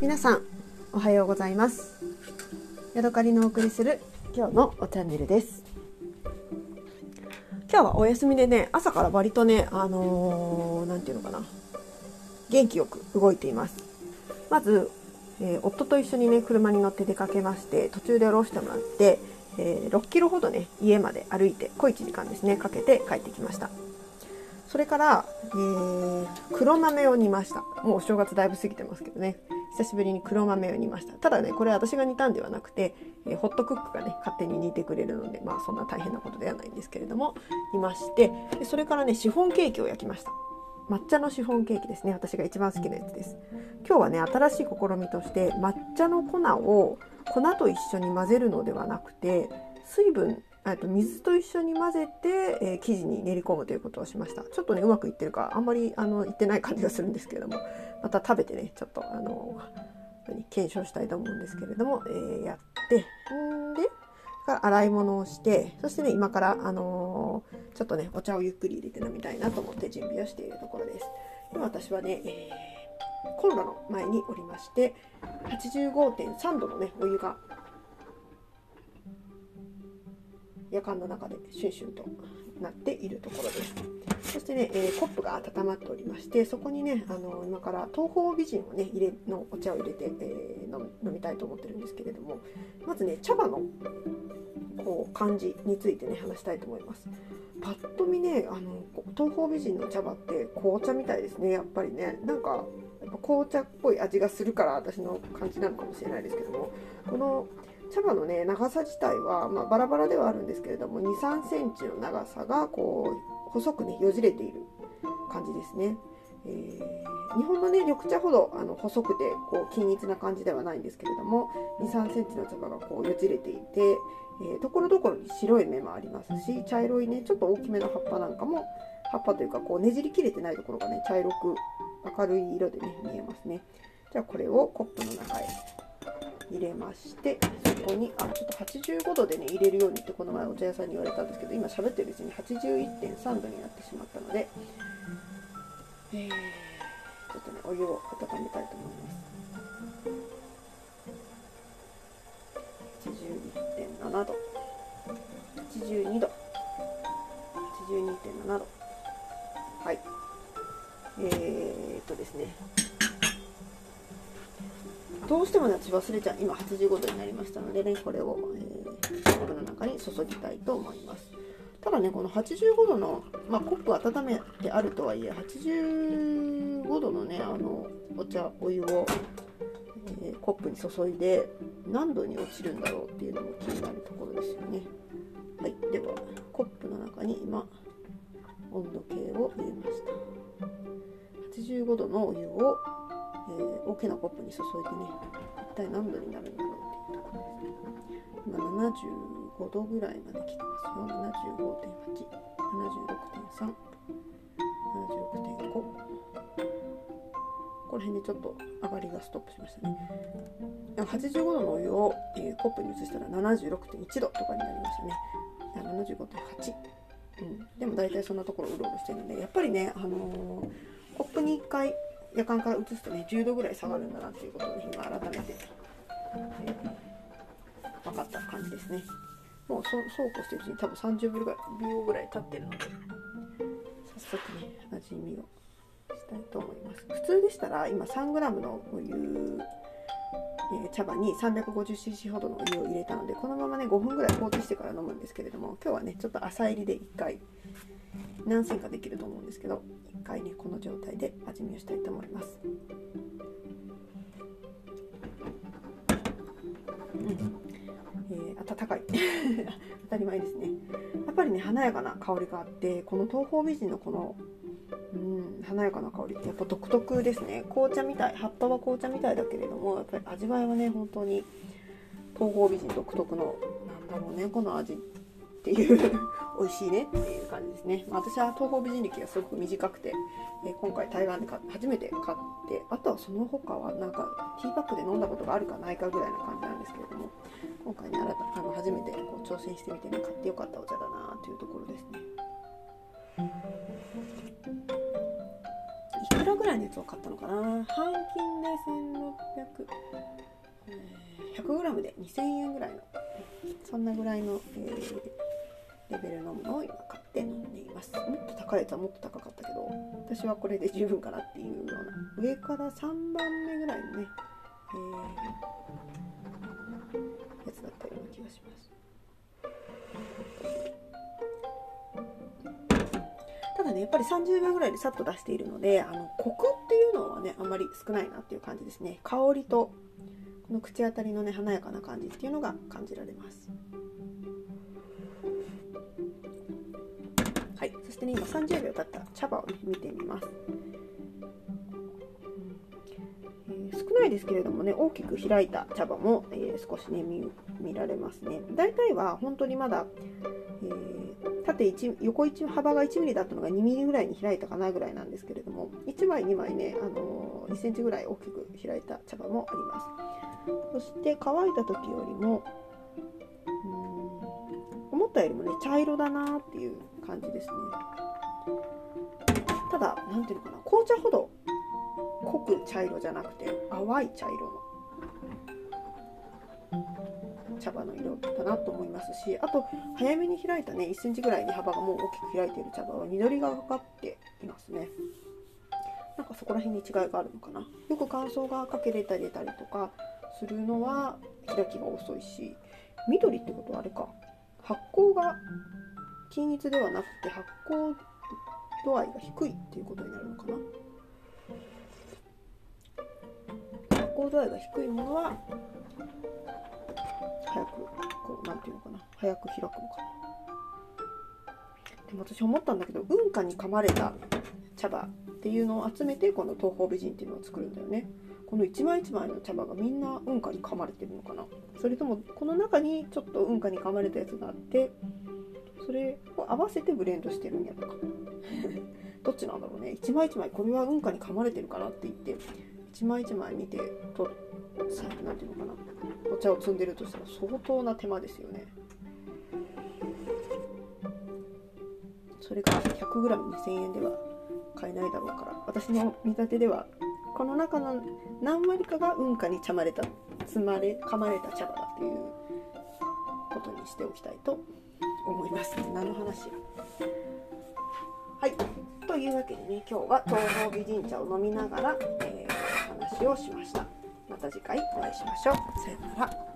皆さんおはようございます。ヤドカリのお送りする今日のおチャンネルです。今日はお休みでね朝から割とねあのー、て言うのかな。元気よく動いています。まず、えー、夫と一緒にね車に乗って出かけまして途中で降ろしてもらって、えー、6キロほどね家まで歩いて小1時間ですねかけて帰ってきました。それから、えー、黒豆を煮ました。もうお正月だいぶ過ぎてますけどね。久しぶりに黒豆を煮ました。ただねこれ私が煮たんではなくて、えー、ホットクックがね勝手に煮てくれるのでまあそんな大変なことではないんですけれども煮ましてでそれからねシフォンケーキを焼きました。抹茶のシフォンケーキですね。私が一番好きなやつです。今日はね新しい試みとして抹茶の粉を粉と一緒に混ぜるのではなくて水分と水と一緒に混ぜて、えー、生地に練り込むということをしました。ちょっとねうまくいってるかあんまりあのいってない感じがするんですけれどもまた食べてねちょっとあの検証したいと思うんですけれども、えー、やってんでから洗い物をしてそしてね今から、あのー、ちょっとねお茶をゆっくり入れて飲みたいなと思って準備をしているところです。で私はね、えー、コンロの前におりまして85.3度のねお湯が夜間の中でシュンシュンとなっているところです。そしてね、えー、コップが温まっておりましてそこにねあの今から東方美人をね入れのお茶を入れて、えー、飲みたいと思ってるんですけれどもまずね茶葉のこう感じについてね話したいと思います。パッと見ねあの東方美人の茶葉って紅茶みたいですねやっぱりね。なんかやっぱ紅茶っぽい味がするから私の感じなのかもしれないですけどもこの茶葉のね長さ自体は、まあ、バラバラではあるんですけれども2 3センチの長さがこう細くねよじれている感じですね。えー、日本のね緑茶ほどあの細くてこう均一な感じではないんですけれども2 3センチの茶葉がこうよじれていて、え、ところどころに白い芽もありますし茶色いねちょっと大きめの葉っぱなんかも葉っぱというかこうねじりきれてないところがね茶色く明るい色でね見えますねじゃあこれをコップの中へ入れましてこにあちょっと85度でね入れるようにってこの前お茶屋さんに言われたんですけど今喋ってるうちに81.3度になってしまったので、えー、ちょっとねお湯を温めたいと思います。81.7度。82度。82.7度。はい。えー、っとですねどうしてもね私忘れちゃう。今85度になりましたのでねこれを、えー、コップの中に注ぎたいと思います。ただねこの85度の、まあ、コップ温めてあるとはいえ85度のねあのお茶お湯を、えー、コップに注いで何度に落ちるんだろうっていうのも気になるところですよね。はいではコップの中に今温度計を入れました。85度のお湯をー、大きなコップに注いでね一体何度になるんだろうっていうところですね今75度ぐらいまで来てますよ。75.876.3 76.5この辺でちょっと上がりがストップしましたね。85度のお湯を、えー、コップに移したら76.1度とかになりましたね。75.8うん、でも大体そんなところうろうろしてるんでやっぱりね、あのー、コップに1回夜間から移すとね10度ぐらい下がるんだなっていうことを、今改めて、えー、分かった感じですね。もうそうそうこうしてるうちに多分30秒ぐらい秒ぐらい経ってるので早速ね味見をしたいと思います。普通でしたら今 3g のお湯え茶葉に 350cc ほどのお湯を入れたのでこのままね5分ぐらい放置してから飲むんですけれども今日はねちょっと浅入りで1回何銭かできると思うんですけど回ねこの状態で味見をしたいと思います。うん。えー、温かい。当たり前ですね。やっぱりね華やかな香りがあってこの東方美人のこのうん華やかな香りってやっぱ独特ですね。紅茶みたい葉っぱは紅茶みたいだけれどもやっぱり味わいはね本当に東方美人独特のなんだろうねこの味。ていう美味しいねっていう感じですね、まあ、私は東方美人歴がすごく短くて、え今回台湾で初めて買ってあとはその他はなんかティーバッグで飲んだことがあるかないかぐらいな感じなんですけれども今回ねあの初めてこう挑戦してみてね買ってよかったお茶だなというところですね。いくらぐらいのやつを買ったのかな？半金で1600 100g で2000円ぐらいのそんなぐらいの、えー、レベルのものを今買って飲んでいます。もっと高いやつはもっと高かったけど私はこれで十分かなっていうような。上から3番目ぐらいのね、えー、やつだったような気がします。ただねやっぱり30秒ぐらいでさっと出しているのであのコクっていうのはねあんまり少ないなっていう感じですね。香りとこの口当たりのね華やかな感じっていうのが感じられます。そしてね今30秒経った。茶葉を、ね、見てみます、えー、少ないですけれどもね大きく開いた茶葉も、えー、少しね見られますね。大体は本当にまだ、えー、縦1横1幅が 1mm だったのが 2mm ぐらいに開いたかなぐらいなんですけれども1枚2枚ね、あのー、1センチぐらい大きく開いた茶葉もあります。そして乾いた時よりもたよりもね茶色だなっていう感じですね。ただ何ていうのかな紅茶ほど濃く茶色じゃなくて淡い茶色の茶葉の色だなと思いますしあと早めに開いたね1センチぐらいに幅がもう大きく開いている茶葉は緑がかかっていますね。なんかそこら辺に違いがあるのかな。よく乾燥がかけれたりたりとかするのは開きが遅いし緑ってことはあれか。発酵が均一ではなくて発酵度合いが低いっていうことになるのかな。発酵度合いが低いものは早くこう何て言うのかな。早く開くのかな。でも私思ったんだけど運河に噛まれた茶葉っていうのを集めてこの東方美人っていうのを作るんだよね。この一枚一枚の茶葉がみんな運河に噛まれてるのかな？それともこの中にちょっと運河に噛まれたやつがあってそれを合わせてブレンドしてるんやろか。どっちなんだろうね。一枚一枚これは運河に噛まれてるかなって言って一枚一枚見てと何ていうのかな。お茶を摘んでるとしたら相当な手間ですよね。それが 100g2000 円では買えないだろうから。私の見立てではこの中の何割かが運河に噛まれた積まれ噛まれた茶葉だっていうことにしておきたいと思います。何の話。はい。というわけでね今日は東方美人茶を飲みながら、えー、お話をしました。また次回お会いしましょう。さようなら。